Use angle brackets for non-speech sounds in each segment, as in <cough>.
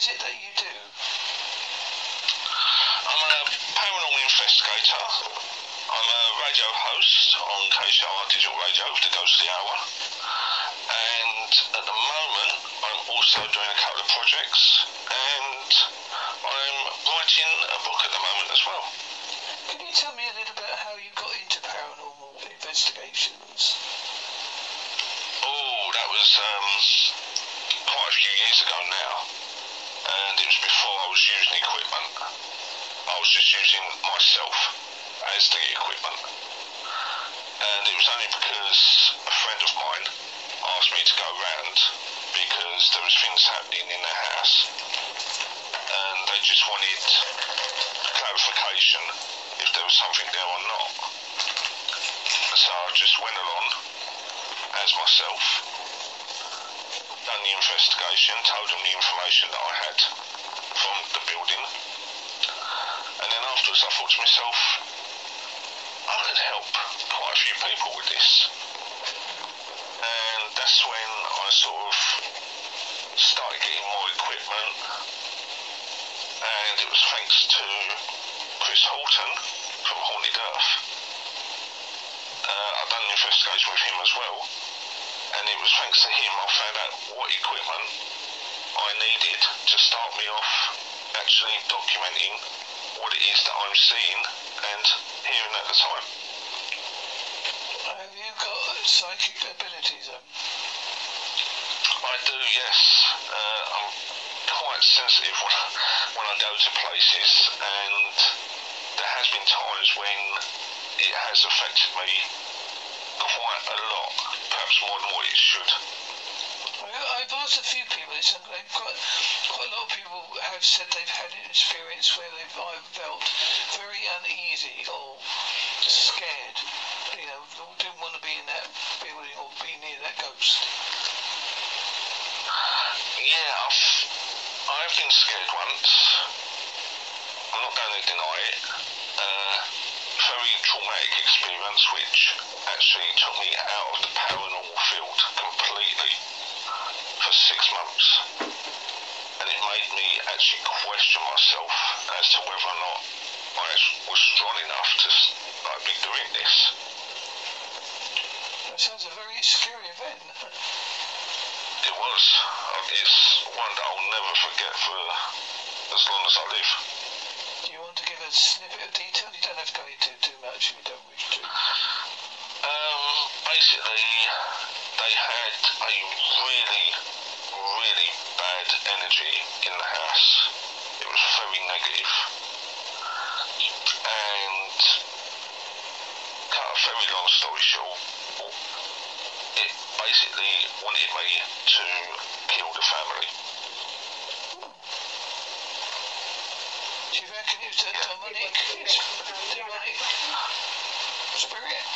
is it that you do? I'm a paranormal investigator. I'm a radio host on KCOR Digital Radio with the Ghostly Hour. And at the moment, I'm also doing a couple of projects and I'm writing a book at the moment as well. Can you tell me a little bit how you got into paranormal investigations? Oh, that was um, quite a few years ago now. Before I was using equipment. I was just using myself as the equipment. And it was only because a friend of mine asked me to go round because there was things happening in the house. And they just wanted clarification if there was something there or not. So I just went along as myself, done the investigation, told them the information that I had from the building, and afterwards I thought to myself, I could help quite a few people with this. And that's when I sort of started getting more equipment, and it was thanks to Chris Horton from Haunted Earth. Uh, I've done an investigation with him as well, and it was thanks to him I found out what equipment I needed to start me off actually documenting what it is that I'm seeing and hearing at the time. Have you got psychic abilities then? I do, yes. Uh, I'm quite sensitive when, when I go to places, and there has been times when it has affected me quite a lot, perhaps more than what it should. I- I've asked a few people this, and got quite a lot of people have said they've had an experience where they've felt very uneasy or scared. You know, didn't want to be in that building or be near that ghost. Yeah, I've, I've been scared once. I'm not going to deny it. Uh, very traumatic experience, which actually took me out of the paranormal field completely for six months. And it made me actually question myself as to whether or not I was strong enough to like, be doing this. That sounds a very scary event. It was. Uh, It's one that I'll never forget for as long as I live. Do you want to give a snippet of detail? You don't have to go into too much if you don't wish to. Um, basically, they had a really, really energy in the house. It was very negative. And, cut a very long story short, it basically wanted me to kill the family. Do you reckon it was a demonic, demonic spirit?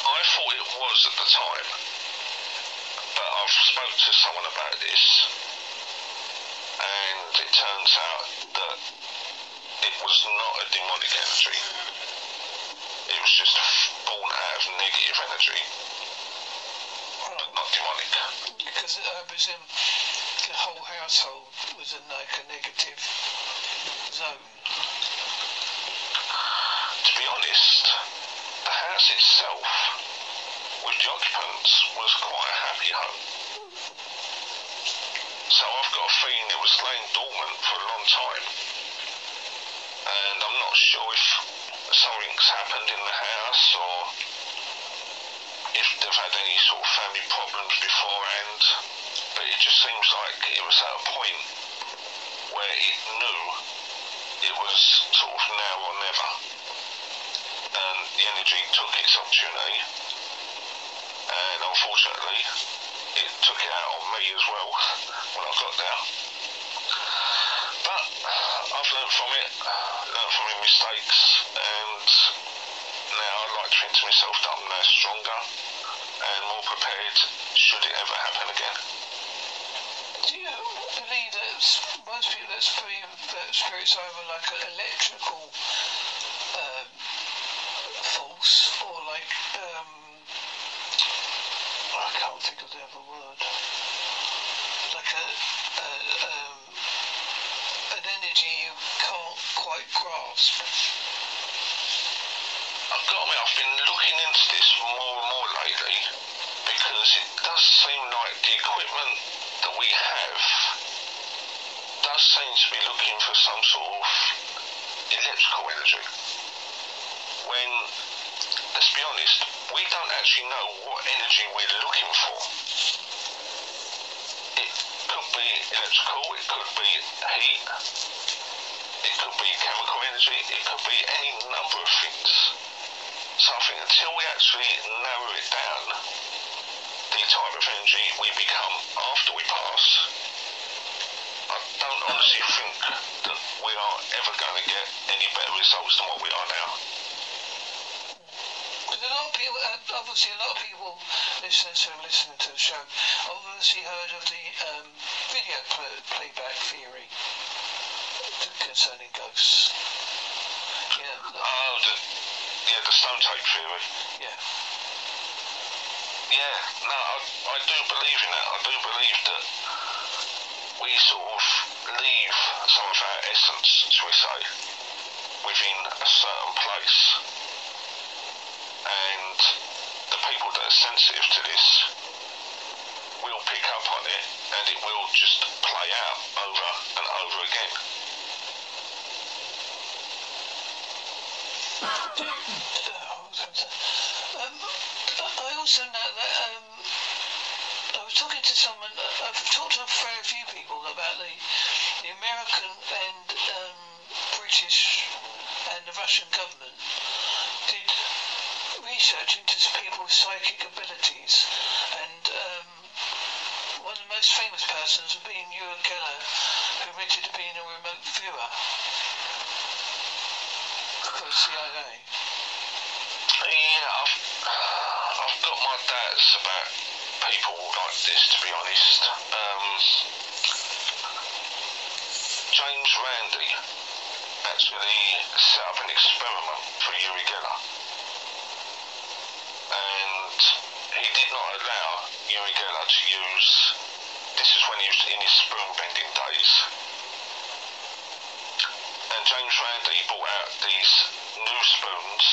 I thought it was at the time, but I've spoke to someone about this, it turns out that it was not a demonic energy. It was just born out of negative energy, but not demonic. Because I presume the whole household was in like a negative zone. To be honest, the house itself, with the occupants, was quite a happy home. So I've got feeling it was laying dormant for a long time. And I'm not sure if something's happened in the house or if they've had any sort of family problems beforehand. But it just seems like it was at a point where it knew it was sort of now or never and the energy took its opportunity. And unfortunately, it took it out on me as well when I got there. But I've learned from it, learned from my mistakes, and now I'd like to think to myself that I'm now stronger and more prepared should it ever happen again. Do you believe that most people that believe that spirits are either like an electrical um, force or like um, I can't think of the other word. Like a, a um, an energy you can't quite I've got to admit, I've been looking into this more and more lately because it does seem like the equipment that we have does seem to be looking for some sort of electrical energy. When, let's be honest, we don't actually know what energy we're looking for. It could be electrical, it could be heat, could be chemical energy, it could be any number of things. So I think until we actually narrow it down, the type of energy we become after we pass, I don't honestly think that we are ever going to get any better results than what we are now. A lot of people, uh, obviously, a lot of people listeners who are listening to the show obviously heard of the um, video play- playback theory concerning ghosts. Yeah, Oh, the, yeah, the stone tape theory. yeah. Yeah, no, I, I do believe in that. I do believe that we sort of leave some of our essence, shall we say, within a certain place. And the people that are sensitive to this will pick up on it and it will just play out over and over again. I also know that um, I was talking to someone. I've talked to a very few people about the the American and um, British and the Russian government did research into people's psychic abilities, and um, one of the most famous persons being Uri Geller, who admitted to being a remote viewer for the CIA. Yeah, I've, I've got my doubts about people like this, to be honest. Um, James Randi actually set up an experiment for Uri Geller. And he did not allow Uri Geller to use, this is when he was in his spoon bending days. And Randi brought out these new spoons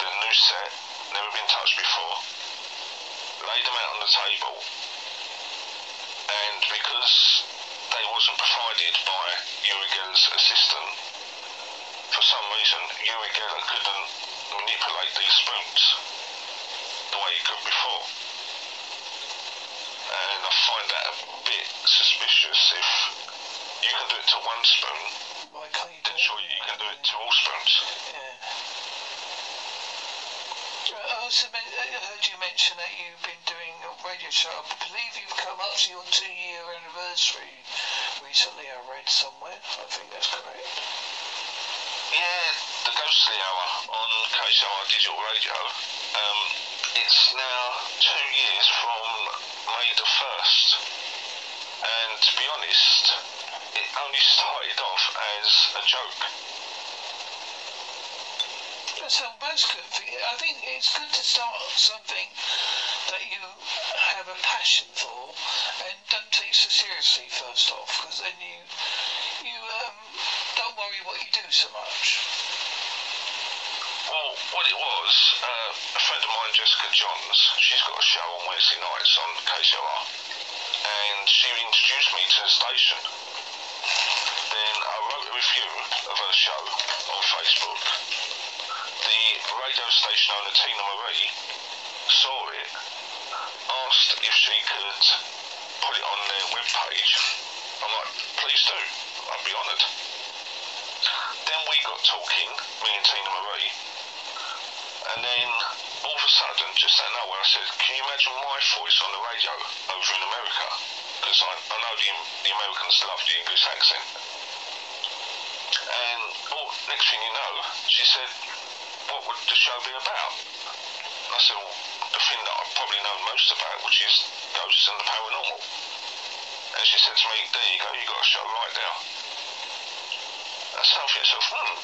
the new set, never been touched before, laid them out on the table, and because they wasn't provided by Uri assistant, for some reason Uri couldn't manipulate these spoons the way he could before. And I find that a bit suspicious if you can do it to one spoon, Why can't you do then it? surely do it to all. Yeah. I also I heard you mention that you've been doing a radio show. I believe you've come up to your two-year anniversary recently. I read somewhere. I think that's correct. Yeah, the Ghostly Hour on KCOR Digital Radio. Um, it's now two years from May the 1st. And to be honest, it only started off as a joke. Most good. I think it's good to start something that you have a passion for and don't take so seriously first off, because then you you um, don't worry what you do so much. Well, what it was, uh, a friend of mine, Jessica Johns, she's got a show on Wednesday nights on KCOR, and she introduced me to the station. Then I wrote a review of her show on Facebook. Radio station owner, Tina Marie, saw it, asked if she could put it on their webpage. I'm like, please do, I'd be honoured. Then we got talking, me and Tina Marie, and then all of a sudden, just out of nowhere, I said, Can you imagine my voice on the radio over in America? Because I, I know the, the Americans love the English accent. And oh, next thing you know, she said, What would the show be about? I said, Well, the thing that I probably know most about, which is ghosts and the paranormal. And she said to me, There you go, you got a show right there. And so I thought to myself, hmm,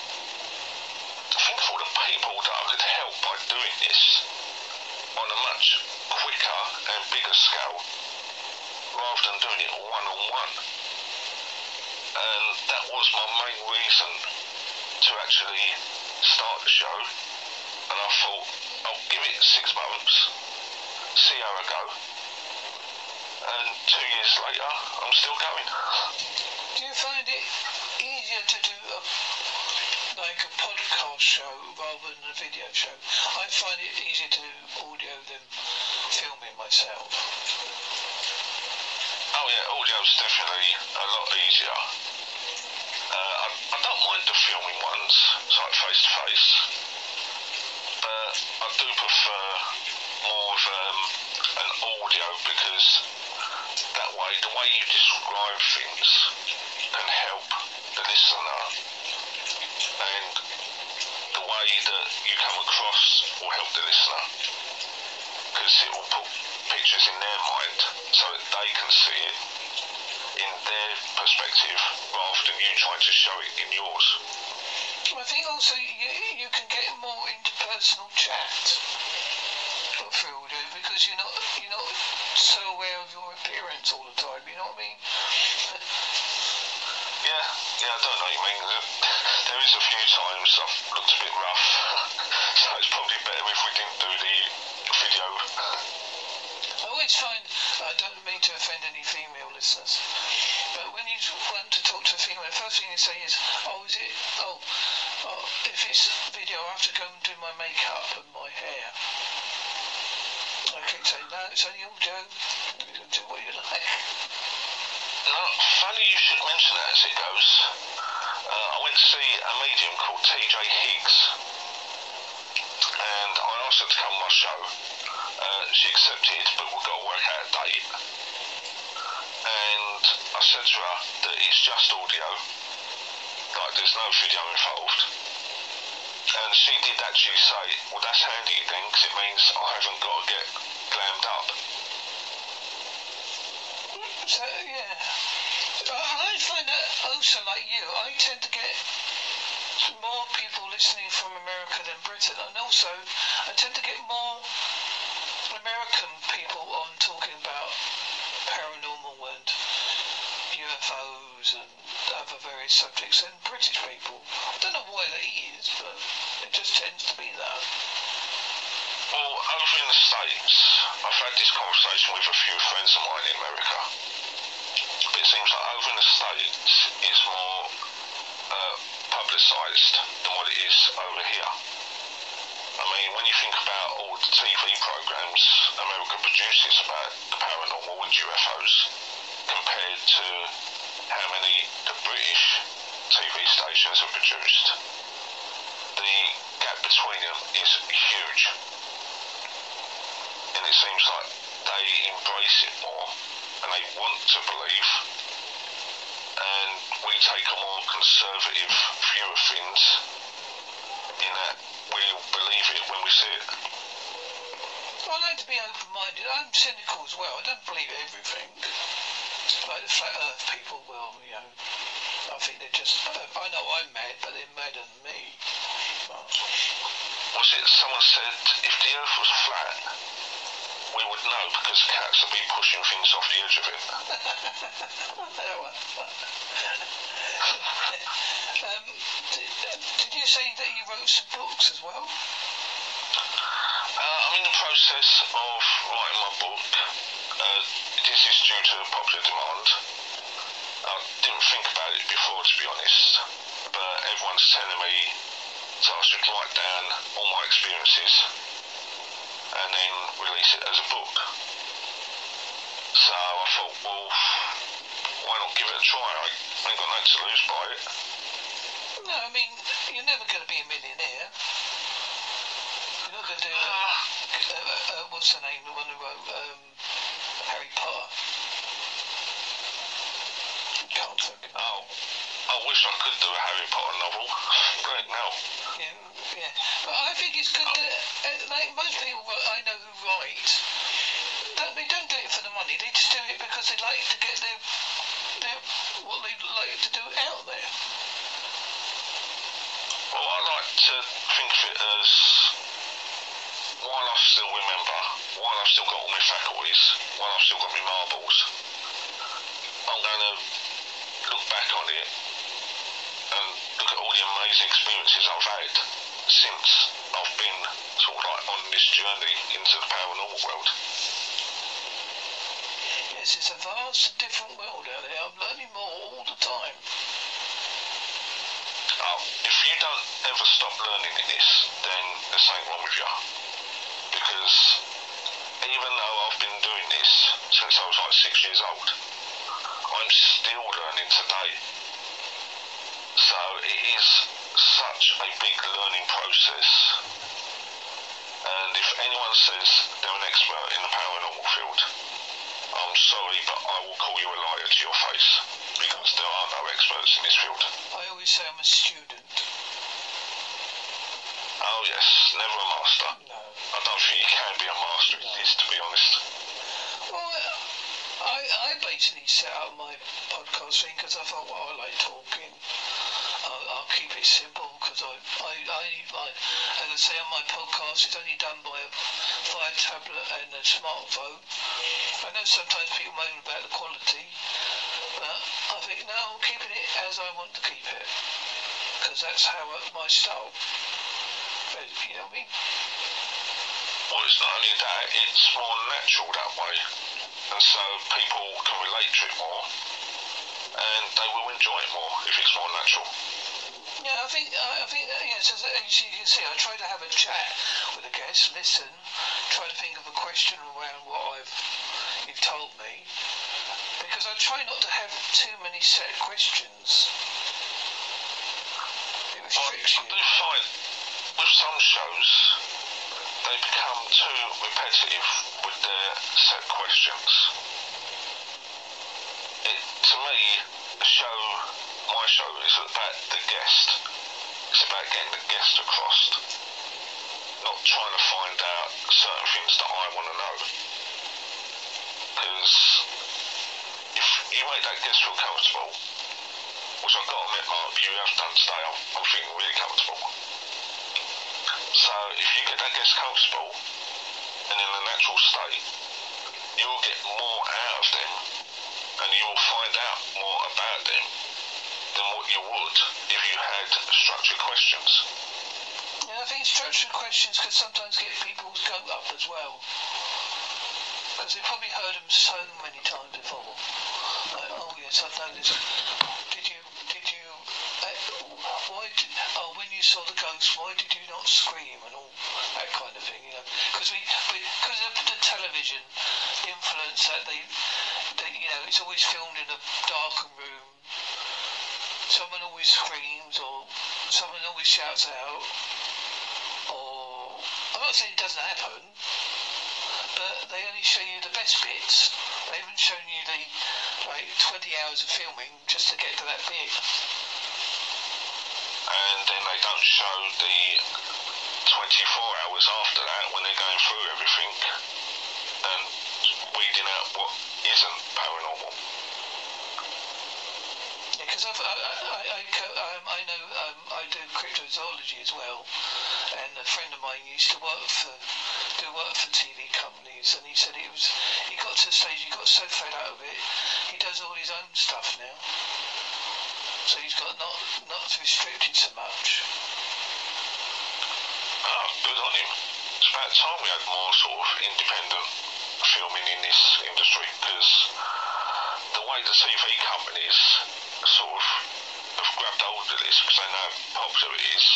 think of all the people that I could help by doing this on a much quicker and bigger scale rather than doing it one on one. And that was my main reason to actually start the show. And I thought, I'll give it six months, see how I go. And two years later, I'm still going. Do you find it easier to do a, like a podcast show rather than a video show? I find it easier to do audio than filming myself. Oh yeah, audio's definitely a lot easier. The filming ones, it's like face to face. But I do prefer more of um, an audio because that way, the way you describe things can help the listener, and the way that you come across will help the listener. Because it will put pictures in their mind so that they can see it perspective rather than you trying to show it in yours. I think also you, you can get more interpersonal chat through audio because you're not you're not so aware of your appearance all the time. You know what I mean? Yeah, yeah, I don't know what you mean. There is a few times I've looked a bit rough, <laughs> so it's probably better if we didn't do the video. I always find I don't mean to offend any female listeners, when to talk to a female, the first thing you say is, "Oh, is it? Oh, oh if it's video, I have to go and do my makeup and my hair." I keep saying, "No, it's only audio. Do what you like." No, funny you should mention that as it goes. Uh, I went to see a medium called TJ Higgs, and I asked her to come on my show. Uh, she accepted, but we've got to work out a date. I said to her that it's just audio, like there's no video involved. And she did actually say, well, that's handy then, because it means I haven't got to get glammed up. So yeah, I find that also like you, I tend to get more people listening from America than Britain, and also I tend to get more various subjects than British people. I don't know why that is, but it just tends to be that. Well, over in the States, I've had this conversation with a few friends of mine in America. But it seems like over in the States, it's more uh, publicised than what it is over here. I mean, when you think about all the TV programmes America produces about the paranormal and UFOs, compared to how many the British TV stations have produced, the gap between them is huge and it seems like they embrace it more and they want to believe and we take a more conservative view of things in that we'll believe it when we see it. I like to be open-minded. I'm cynical as well. I don't believe everything. The flat Earth people, well, you know, I think they're just. I know I'm mad, but they're madder than me. Well, Was it someone said if the earth was flat we would know because cats would be pushing things off the edge of it. <laughs> um, did, did you say that you wrote some books as well? Uh, I'm in the process of writing my book. Uh, this is due to popular demand. I didn't think about it before, to be honest, but everyone's telling me so I should write down all my experiences and then release it as a book. So I thought, well, why not give it a try? I ain't got nothing to lose by it. No, I mean, you're never going to be a millionaire. You're not going to do. Uh, uh, uh, what's the name? The one who wrote um, Harry Potter. Can't think. of it. Oh, I could do a Harry Potter novel. Great now. Yeah, yeah. But I think it's good that, uh, like most people I know who write, don't, they don't do it for the money. They just do it because they like to get their, their what they like to do out there. Well, I like to think of it as while I still remember, while while I've still got all my faculties, while I've still got my marbles, I'm going to look back on it and look at all the amazing experiences I've had since I've been sort of like on this journey into the paranormal world. Yes, it's a vast, different world out there. I'm learning more all the time. Oh, if you don't ever stop learning in this, then there's something wrong with you. Because even though I've been doing this since I was like six years old, I'm still learning today. So it is such a big learning process. And if anyone says they're an expert in the paranormal field, I'm sorry, but I will call you a liar to your face. Because there are no experts in this field. I always say I'm a student. Oh yes, never a master. No. I don't think you can be a master in this, to be honest. Well, I, I basically set up my podcast thing because I thought, well, I like talking. It simple because I, I, I, I, as I say on my podcast, it's only done by a fire tablet and a smartphone. I know sometimes people moan about the quality, but I think now I'm keeping it as I want to keep it because that's how my style. You know what I mean? Well, it's not only that, it's more natural that way. And so people can relate to it more. And they will enjoy it more if it's more natural. Yeah, I think I think uh, yes. As, as you can see, I try to have a chat with a guest, listen, try to think of a question around what I've you've told me, because I try not to have too many set questions. It I do find with some shows, they become too repetitive with their set questions. It, to me, a show, my show, is about the guest. It's about getting the guest across, not trying to find out certain things that I want to know. Because if you make that guest feel comfortable, which I've got to admit, Mark, you have done today, I'm, I'm feeling really comfortable. So if you get that guest comfortable and in a natural state, you'll get more out of them and you will find out more about them you would if you had structured questions. Yeah, I think structured questions can sometimes get people's goat up as well. Because they've probably heard them so many times before. Like, oh yes, I've known this. Did you, did you, uh, why did, oh, when you saw the ghost, why did you not scream and all that kind of thing, you know? Because we, because of the television influence that they, they, you know, it's always filmed in a room. Someone always screams or someone always shouts out or I'm not saying it doesn't happen, but they only show you the best bits. They haven't shown you the like 20 hours of filming just to get to that bit. And then they don't show the 24 hours after that when they're going through everything and weeding out what isn't paranormal. Because I, I, I, co- um, I know um, I do cryptozoology as well, and a friend of mine used to work for do work for TV companies, and he said it was he got to the stage he got so fed out of it, he does all his own stuff now. So he's got not not restricted so much. Oh, good on him. It's about time we had more sort of independent filming in this industry because the way the TV companies sort of have grabbed hold of this because they know how popular it is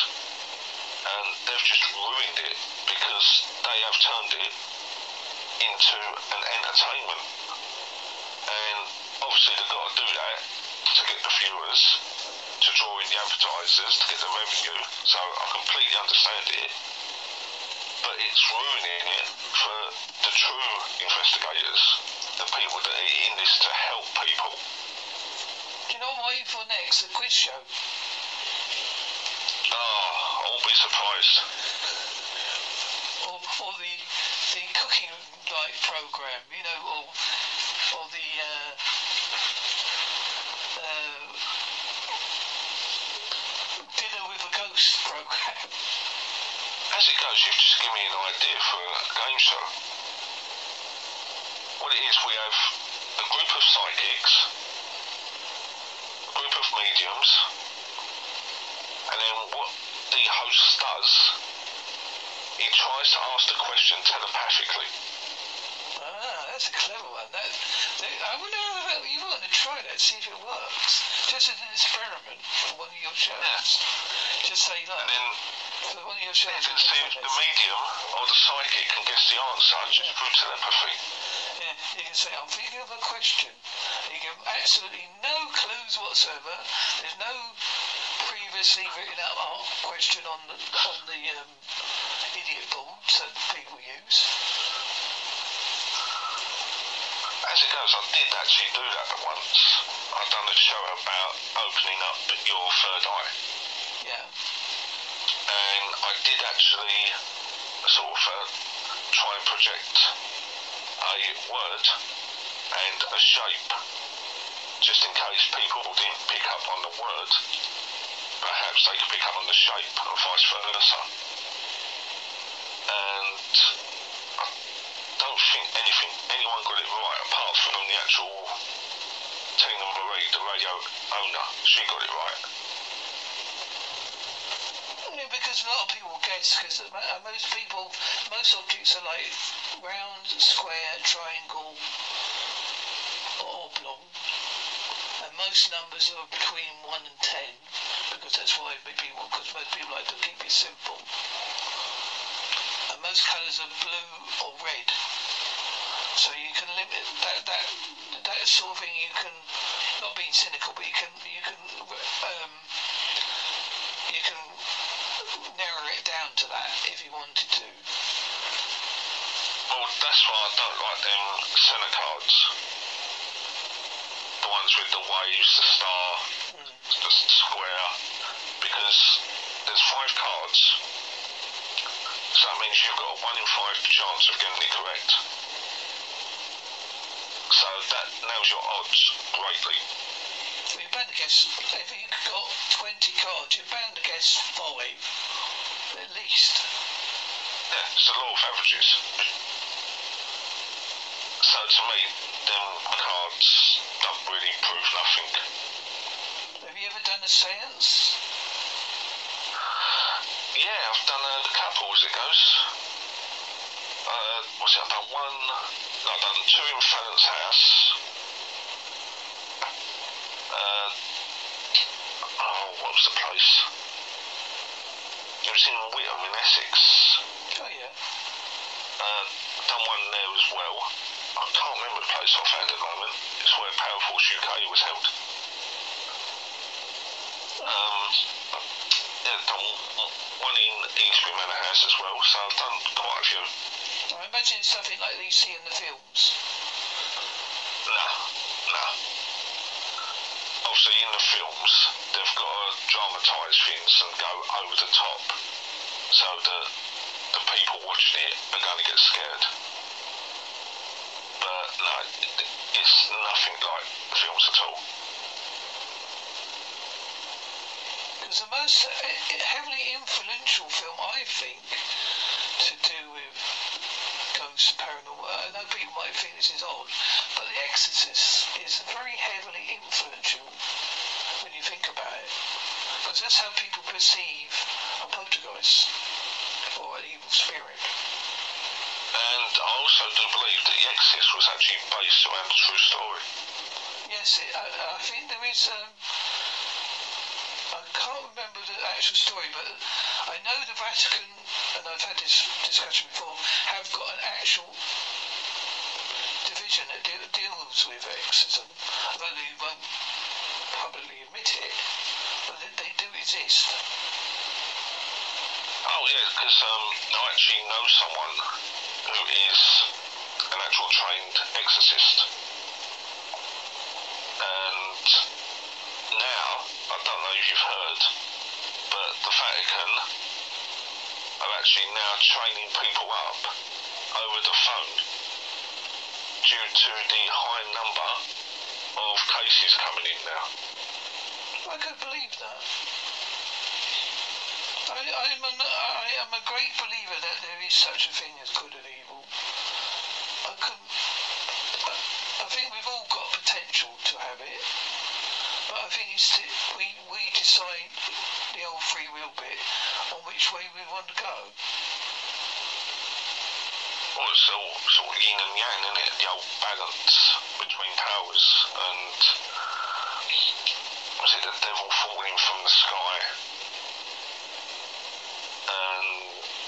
and they've just ruined it because they have turned it into an entertainment. And obviously they've got to do that to get the viewers, to draw in the advertisers, to get the revenue. So I completely understand it. But it's ruining it for the true investigators, the people that are in this to help people. Do you know what I'm waiting for next? The quiz show. Oh, I won't be surprised. or, or the the cooking like program, you know, or or the uh, uh, dinner with a ghost program. As it goes, you've just given me an idea for a game show. is we have a group of psychics, a group of mediums, and then what the host does, he tries to ask the question telepathically. Ah, that's a clever one. That, that I wonder if you want to try that, see if it works. Just as an experiment for one of your shows. Just say that. And then For one of your shows. and you see can if try the medium or the psychic can guess the answer just through telepathy. Yeah, you can say, I'm thinking of a question. You give absolutely no clues whatsoever. There's no previously written out question on the on the um, idiot boards that people use. As it goes, I did actually do that once. I've done a show about opening up your third eye. Yeah. and I did actually sort of uh, try and project a word and a shape, just in case people didn't pick up on the word. Perhaps they could pick up on the shape and vice versa. And I don't think anything anyone got it right apart from the actual Tina Marie, the radio owner. She got it right. Yeah, because a lot of people guess, because most people, most objects are like round, square, triangle, or oblong. Most numbers are between 1 and 10, because that's why people, because most people like to keep it simple. And most colours are blue or red. So you can limit that, that, that sort of thing, you can, not being cynical, but you can, you can, um, you can narrow it down to that if you wanted to. Well, that's why I don't like them Zener cards. Ones with the waves, the star, the square, because there's five cards. So that means you've got a one in five chance of getting it correct. So that nails your odds greatly. You're bound to guess, if you've got 20 cards, you're bound to guess five, at least. Yeah, it's the law of averages. So to me, them cards don't really prove nothing. Have you ever done a seance? Yeah, I've done a couple as it goes. Uh, what's it? I've done one. No, I've done two in Fallon's house. Uh, oh, what was the place? It was in Witham in Essex. Oh, yeah. Uh, done one there as well. I can't remember the place offhand at the moment. It's where Power was held. Um, yeah, done one in Eastbury Manor House as well, so I've done quite a few. I imagine it's something like they see in the films. No, no. Obviously, in the films, they've got to dramatise things and go over the top, so that the people watching it are going to get scared. But no, it- it's nothing like films at all. Because the most uh, heavily influential film, I think, to do with ghosts and paranormal, I know people might think this is odd, but The Exorcist is very heavily influential when you think about it. Because that's how people perceive a poltergeist or an evil spirit. Also do believe that The Exorcist was actually based around a true story. Yes, it, I, I think there is. Um, I can't remember the actual story, but I know the Vatican, and I've had this discussion before, have got an actual division that de- deals with exorcism, although they won't publicly admit it, but they, they do exist. Oh yeah, because um, I actually know someone who is actual trained exorcist, and now I don't know if you've heard, but the Vatican are actually now training people up over the phone due to the high number of cases coming in now. I could believe that. I, I'm, a, I am a great believer that there is such a thing as good and evil. I couldn't. Needs we, we decide the old free will bit on which way we want to go. Well, it's all sort of yin and yang, isn't it? The old balance between powers and was it the devil falling from the sky? And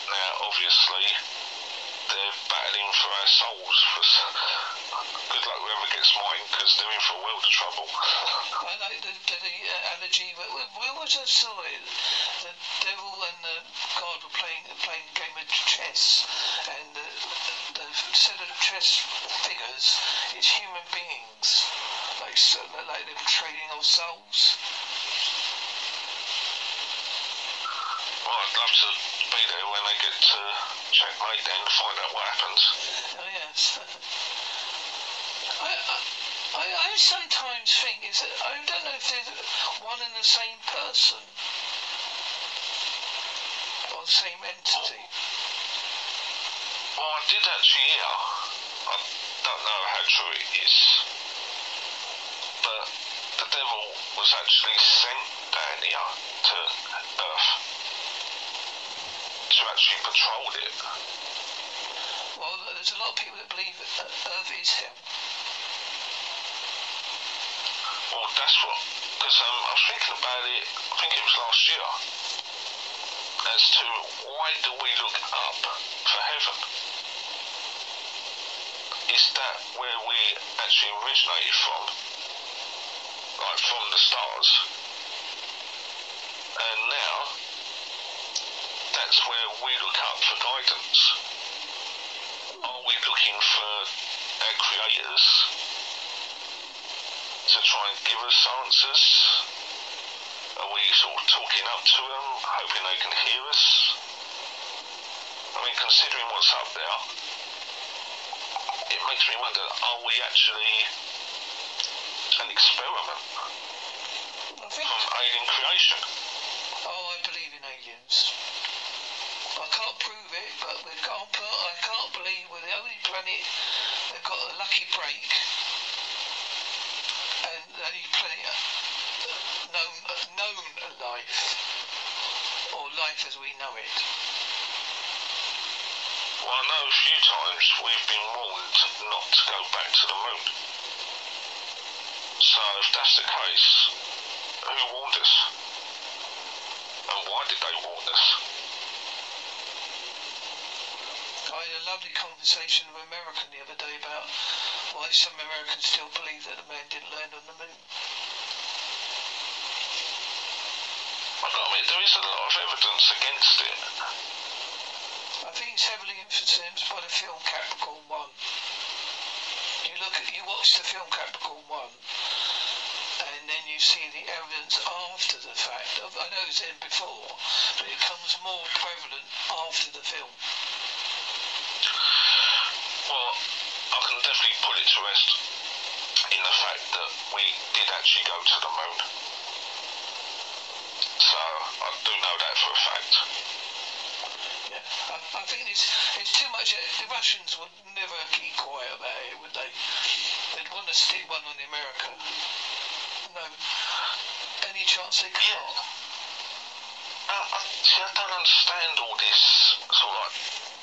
now, obviously, they're battling for our souls. For good luck whoever gets mine, because they're in for a world of trouble. I like the, the, the uh, analogy. Where, where was I saw it? The devil and the God were playing playing a game of chess, and the, the set of chess figures is human beings, like so, like they're trading our souls. Well, I'd love to be there when they get to checkmate then to find out what happens. Oh yes. <laughs> I, I, I, I sometimes think is that I don't know if they're one and the same person or the same entity. Well, I did actually hear, I don't know how true it is, but the devil was actually sent down here to Earth to actually patrol it. Well, there's a lot of people that believe that Earth is hell. What, because um, I was thinking about it, I think it was last year, as to why do we look up for heaven? Is that where we actually originated from? Like from the stars? And now, that's where we look up for guidance. Are we looking for our creators to try and give us answers? Are we sort of talking up to them, hoping they can hear us? I mean, considering what's up there, it makes me wonder, are we actually an experiment I think. from alien creation? Oh, I believe in aliens. I can't prove it, but we can't put. I can't believe we're the only planet that got a lucky break, and the only planet known known life or life as we know it. Well, I know a few times we've been warned not to go back to the moon. So if that's the case, who warned us? And why did they warn us? I had a lovely conversation with an American the other day about why some Americans still believe that the man didn't land on the moon. I admit, there is a lot of evidence against it. I think it's heavily influenced by the film Capricorn One. You look at, you watch the film Capricorn One, and then you see the evidence after the fact. I know it's in before, but it comes more prevalent after the film. Well, I can definitely put it to rest in the fact that we did actually go to the moon. So I do know that for a fact. Yeah, I, I think it's it's too much. uh, The Russians would never keep quiet about it, would they? They'd want to stick one on the America. No, any chance they can't. Uh, I, see, I don't understand all this sort of like,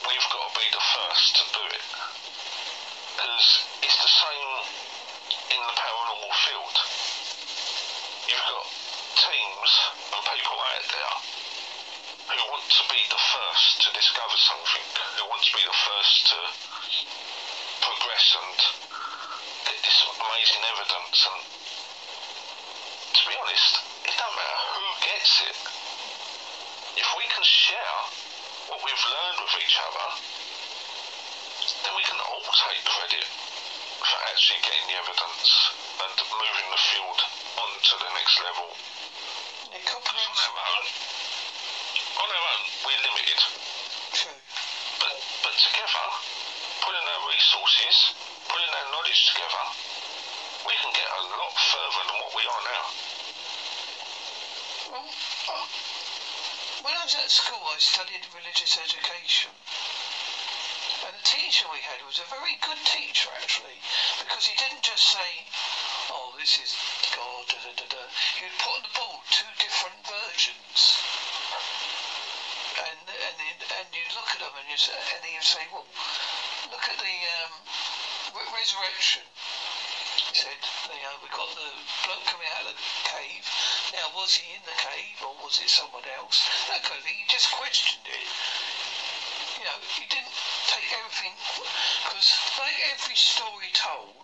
we've got to be the first to do it. Because it's the same in the paranormal field. You've got teams and people out there who want to be the first to discover something, who want to be the first to progress and get this amazing evidence. And to be honest, it doesn't matter who gets it if we can share what we've learned with each other, then we can all take credit for actually getting the evidence and moving the field on to the next level. Yeah, On comprehension. our own, on our own, we're limited, True. but but together, putting our resources, putting our knowledge together, we can get a lot further than what we are now. Well, uh, when I was at school, I studied religious education. Teacher we had was a very good teacher, actually, because he didn't just say, oh, this is God, da da da da. He would put on the board two different versions. And and and you'd look at them and you and he'd say, well, look at the um, re- resurrection. He said, you know, we got the bloke coming out of the cave. Now, was he in the cave or was it someone else? That kind of thing. He just questioned it. You know, he didn't take everything because, like every story told,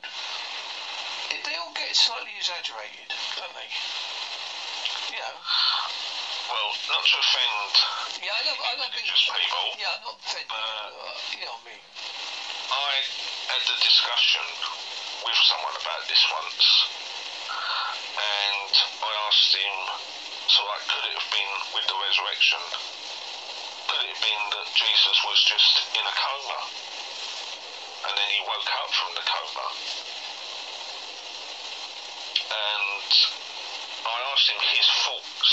it, they all get slightly exaggerated, don't they? You know. Well, not to offend Yeah, I know. I religious people, Yeah, I'm not offended. Uh, you know what I mean? I had a discussion with someone about this once, and I asked him, so like, could it have been with the resurrection? Been that Jesus was just in a coma, and then he woke up from the coma? And I asked him his thoughts.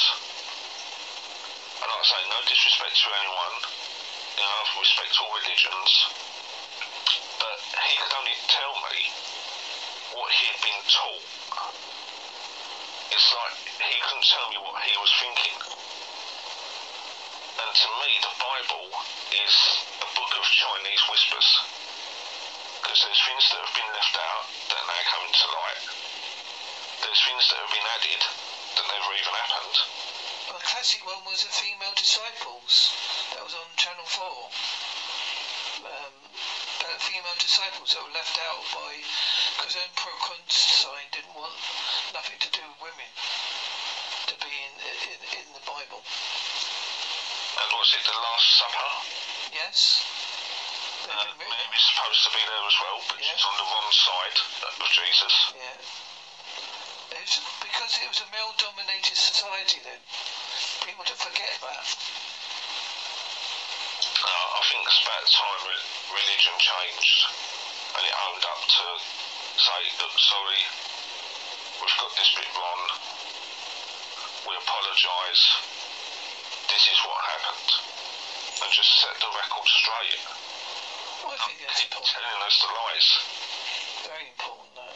And I say, no disrespect to anyone, you know, I respect all religions, but he could only tell me what he had been taught. It's like he couldn't tell me what he was thinking. And to me, the Bible is a book of Chinese whispers. Because there's things that have been left out that now come to light. There's things that have been added that never even happened. Well, the classic one was the female disciples. That was on Channel 4. Um, the female disciples that were left out by. Because Emperor Constantine didn't want nothing to do with women to be in, in, in the Bible. And was it the Last Supper? Yes? Uh, didn't Mary's supposed to be there as well, but Yeah. she's on the wrong side of Jesus. Yeah. It was because it was a male dominated society then. People don't forget that. Uh, I think it's about time re- religion changed and it owned up to say, look, sorry, we've got this bit wrong, we apologise, this is what happened, and just set the record straight. Well, I think Keep important. telling us the lies. Very important, that.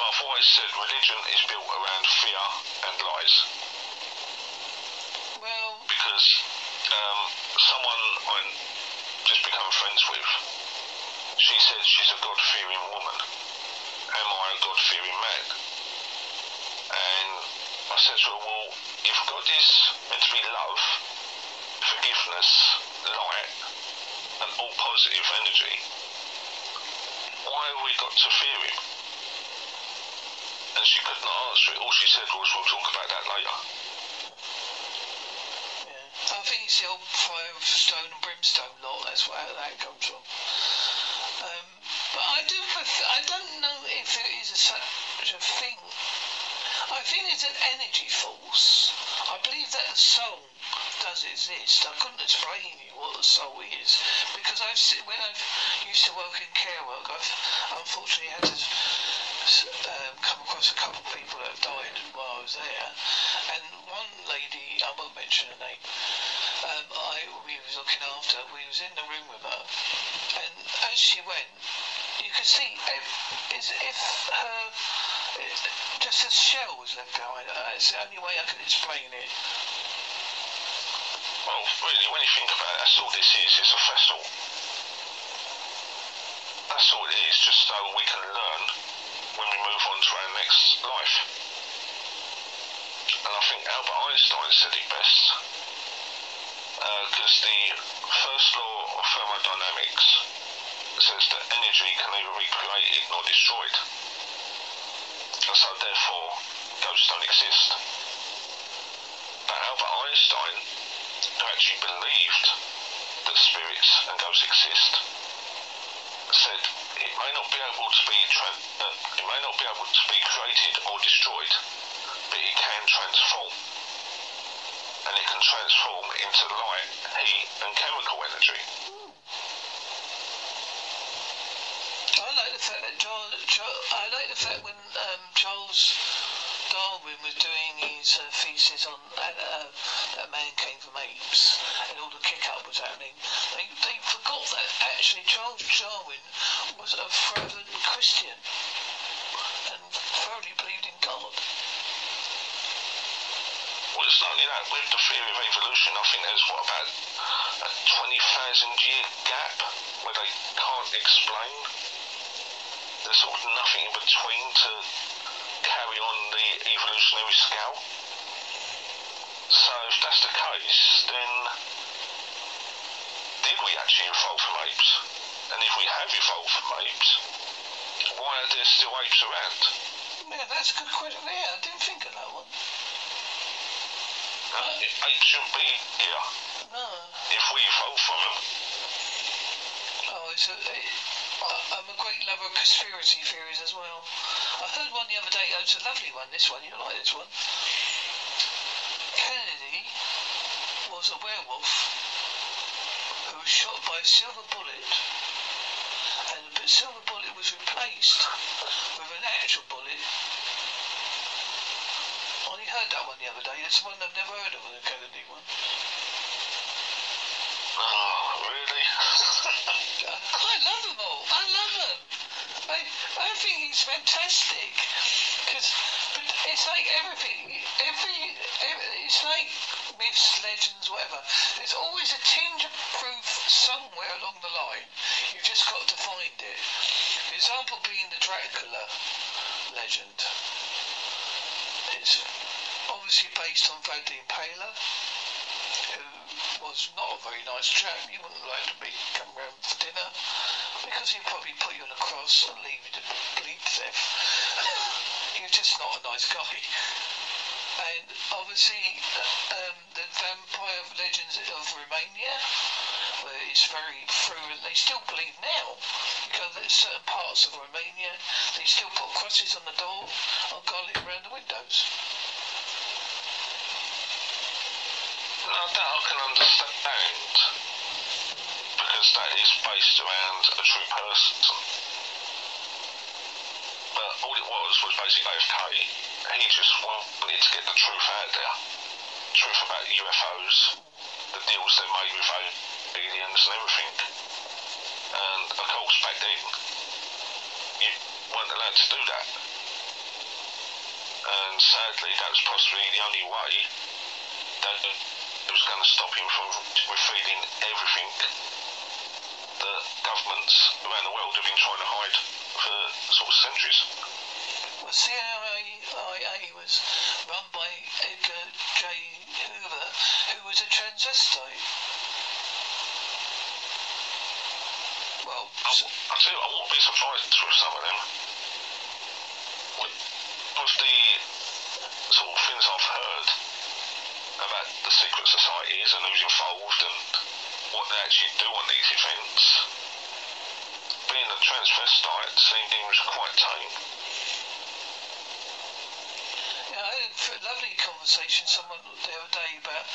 Well, I've always said religion is built around fear and lies. Well, because um, someone I just become friends with, she said she's a God-fearing woman. Am I a God-fearing man? And I said to her, well, if God is meant to be love, forgiveness, light, and all positive energy, why have we got to fear him? And she couldn't answer it. All she said was, we'll talk about that later. I think it's the old fire of stone and brimstone lot. That's where that comes from. Um, but I do. I don't know if there is a, such a thing. I think it's an energy force. I believe that the soul does exist. I couldn't explain you what the soul is because I've when I've used to work in care work, I've unfortunately had to um, come across a couple of people that have died while I was there, and one lady, I won't mention her name, um, I we was looking after. We was in the room with her, and as she went, you could see if, if her just a shell was left behind her. Uh, it's the only way I can explain it. Well, really, when you think about it, that's all this is. It's a vessel. That's all it is, just so we can learn when we move on to our next life. And I think Albert Einstein said it best. Uh, because the first law of thermodynamics says that energy can neither be created nor destroyed. So therefore, ghosts don't exist. But Albert Einstein who actually believed that spirits and ghosts exist, said it may not be able to be tra- uh, it may not be able to be created or destroyed, but it can transform, and it can transform into light, heat, and chemical energy. fact that I like the fact when um, Charles Darwin was doing his uh, thesis on uh, uh that man came from apes and all the kick up was happening. They, they forgot that actually Charles Darwin was a fervent Christian and thoroughly believed in God. Well, it's not only that, with the theory of evolution, I think there's what about a 20,000 year gap where they can't explain there's sort of nothing in between to carry on the evolutionary scale. So if that's the case, then did we actually evolve from apes? And if we have evolved from apes, why are there still apes around? Yeah, that's a good question. Yeah, I didn't think of that one. Uh, apes shouldn't be here No. if we evolved from them. Oh, it's a, it, I'm a great lover of conspiracy theories as well. I heard one the other day. Oh, it's a lovely one. This one, you like this one? Kennedy was a werewolf who was shot by a silver bullet, and the silver bullet was replaced with an actual bullet. I only heard that one the other day. It's one I've never heard of, the Kennedy one. Think he's fantastic. Because it's like everything. Every, every it's like myths, legends, whatever. There's always a tinge of proof somewhere along the line. You've just got to find it. The example being the Dracula legend. It's obviously based on Vlad the Impaler who was not a very nice chap. You wouldn't like to be come round for dinner because he'd probably put you on a cross and leave you to bleed to death. was just not a nice guy. And obviously, um, the vampire legends of Romania, where it's very through, they still believe now. Because there's certain parts of Romania, they still put crosses on the door or garlic around the windows. No, that I can understand. Because that is based around a true person. But all it was was basically JFK. He just wanted to get the truth out there. Truth about UFOs, the deals they made with aliens and everything. And of course, back then, you weren't allowed to do that. And sadly, that was possibly the only way that it was going to stop him from revealing everything governments around the world have been trying to hide for sort of centuries. Well, CIA was run by Edgar J. Hoover, who was a transvestite. Well, I, I tell you, I won't be surprised with some of them. With, with the sort of things I've heard about the secret societies and who's involved and what they actually do on these events, being a transvestite seems quite tame. Yeah, I had a lovely conversation someone the other day about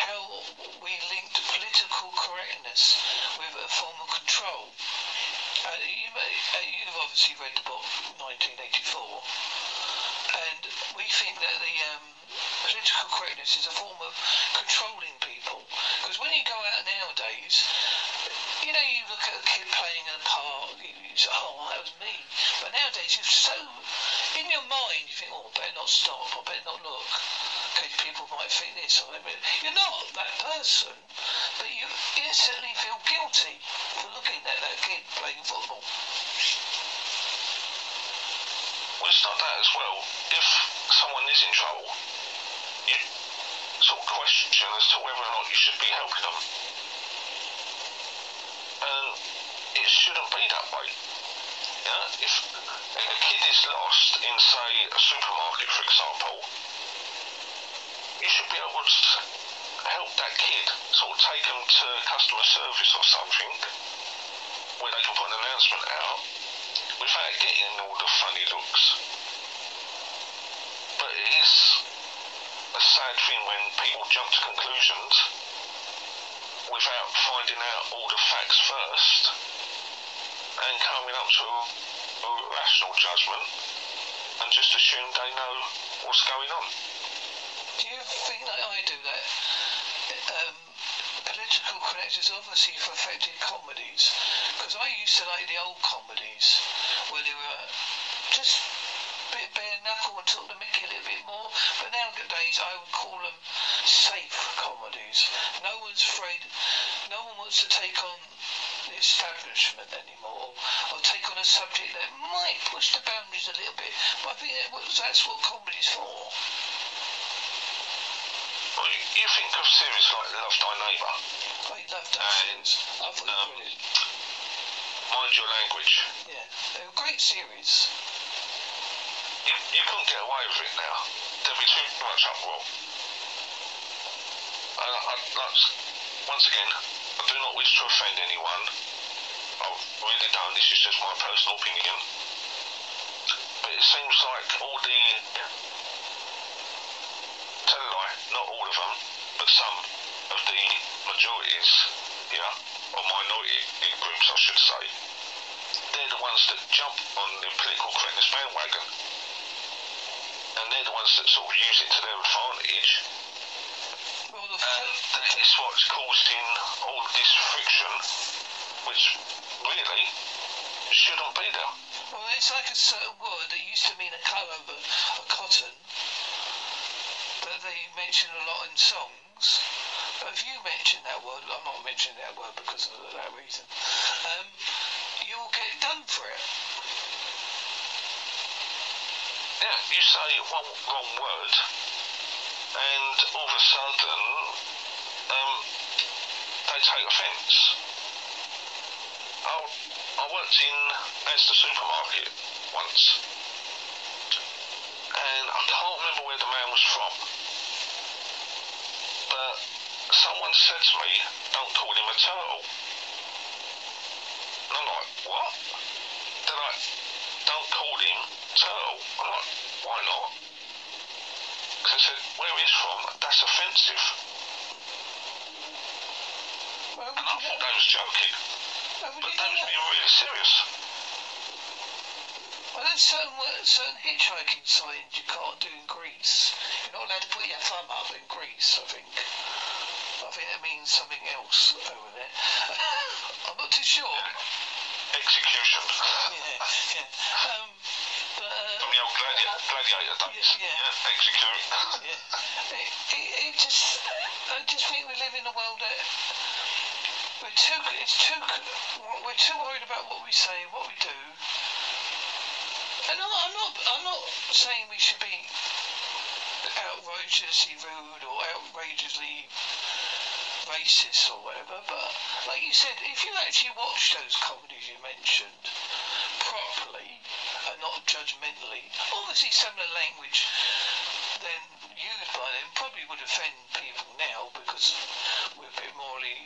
how we linked political correctness with a form of control. Uh, you uh, you've obviously read the book 1984, and we think that the um, political correctness is a form of controlling people. Because when you go out nowadays, you know, you look at a kid playing in a park, you, you say, oh, that was me. But nowadays, you're so, in your mind, you think, oh, I better not stop, I better not look. Okay, people might think this or that. You're not that person, but you instantly feel guilty for looking at that kid playing football. Well, it's not that as well. If someone is in trouble, you sort of question as to whether or not you should be helping them. And it shouldn't be that way. Know, if a kid is lost in, say, a supermarket, for example, you should be able to help that kid, sort of take them to customer service or something, where they can put an announcement out without getting all the funny looks. But it is a sad thing when people jump to conclusions without finding out all the facts first and coming up to a, a rational judgment and just assume they know what's going on. Do you think that I do that? Um, political correctness obviously for affected comedies. Because I used to like the old comedies where they were just bit bare knuckle and took the mickey a little bit more. But nowadays I would call them safe comedies. No one's afraid, no one wants to take on the establishment anymore or take on a subject that might push the boundaries a little bit. But I think that was, that's what comedy's for. Well, you, you think of series like Love Thy Neighbour, I love that And, series. I thought um, brilliant. Mind Your Language. Yeah, they're a great series. You, you couldn't get away with it now. There'd be too much uproar. And I, I, that's, once again, I do not wish to offend anyone. I really don't. This is just my personal opinion. But it seems like all the tell a lie, not all of them, but some of the majorities, yeah, or minority groups, I should say, they're the ones that jump on the political correctness bandwagon. And they're the ones that sort of use it to their advantage. Well, the, And the, it's what's causing all this friction, which really shouldn't be there. well, it's like a certain word that used to mean a colour of a, cotton that they mention a lot in songs. But if you mention that word, I'm not mentioning that word because of that reason, um, you'll get done for it. Yeah, you say one wrong word, and all of a sudden, take offence. I, worked in Asda supermarket once, and I can't remember where the man was from, but someone said to me, "Don't call him a turtle." And I'm like, "What?" They're like, "Don't call him turtle." I'm like, "Why not?" Because I said, "Where he's from, that's offensive." Well, And I thought they was joking, but you they was being really serious. Well, there's certain certain hitchhiking signs you can't do in Greece. You're not allowed to put your thumb up in Greece. I think. I think it means something else over there. <laughs> I'm not too sure. Execution. Yeah, yeah. Um, but uh, From the old gladiator, gladiator days. Yeah, yeah. execute. yeah, it, it, it just, I just think we live in a world that we're too, it's too, we're too worried about what we say, what we do. And I- I'm not, I'm not saying we should be outrageously rude or outrageously racist or whatever, but like you said, if you actually watch those comedies you mentioned properly and not judgmentally, obviously some of the language then used by them probably would offend people now because we're a bit morally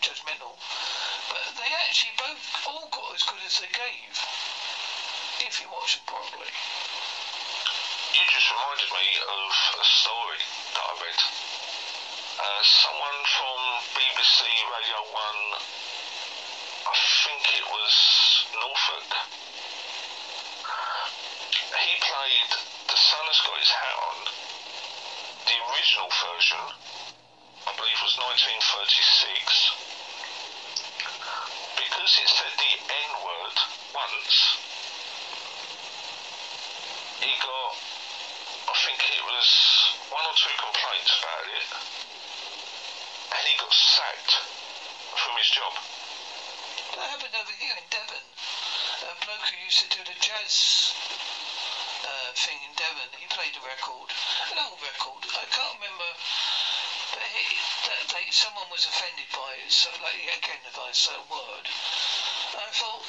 judgmental. But they actually both all got as good as they gave if you watch them properly. You just reminded me of a story that I read. Uh, someone from BBC Radio 1, I think it was Norfolk, he played The Sun Has Got His Hat On, the original version, I believe was 1936. It said the N word once, he got, I think it was one or two complaints about it, and he got sacked from his job. That happened over here in Devon. A bloke who used to do the jazz uh, thing in Devon, he played a record, an old record. I can't remember, he, that they, someone was offended by it, so like again by a certain word. I thought,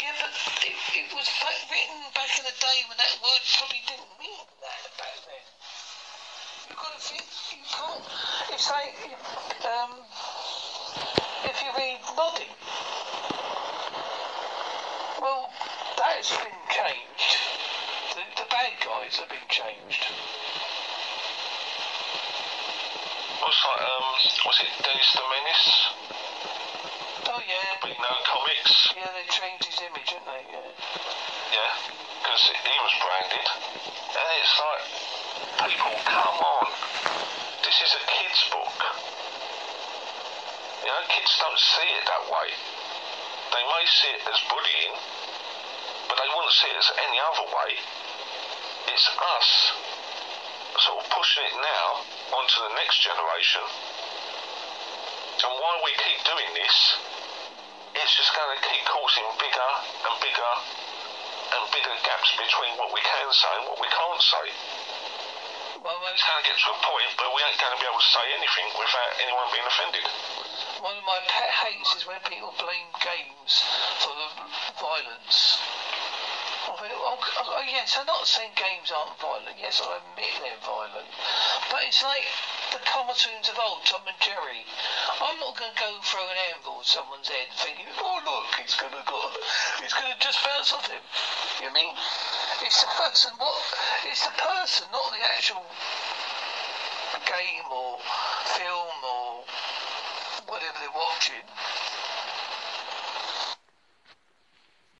yeah, but it, it was back, written back in the day when that word probably didn't mean that back then. You've got to think, you can't. It's like, um, if you read Noddy. Well, that's been changed. The, the bad guys have been changed. What's like, um, was it Dennis the Menace? Oh yeah, Beano Comics? yeah, they changed his image, didn't they? Yeah. Yeah, because he was branded. And it's like, people, come on. This is a kid's book. You know, kids don't see it that way. They may see it as bullying, but they wouldn't see it as any other way. it's us sort of pushing it now onto the next generation. And while we keep doing this, it's just going to keep causing bigger and bigger and bigger gaps between what we can say and what we can't say. Well, It's going to get to a point where we ain't going to be able to say anything without anyone being offended. one of my pet hates is when people blame games for the violence. I think, oh, oh, yes, I'm not saying games aren't violent. Yes, I admit they're violent. But it's like the cartoons of old, Tom and Jerry. I'm not going to go throw an anvil at someone's head thinking, oh, look, it's going to go, it's going to just bounce off him. You mean? It's the person, what, it's the person, not the actual game or film or whatever they're watching.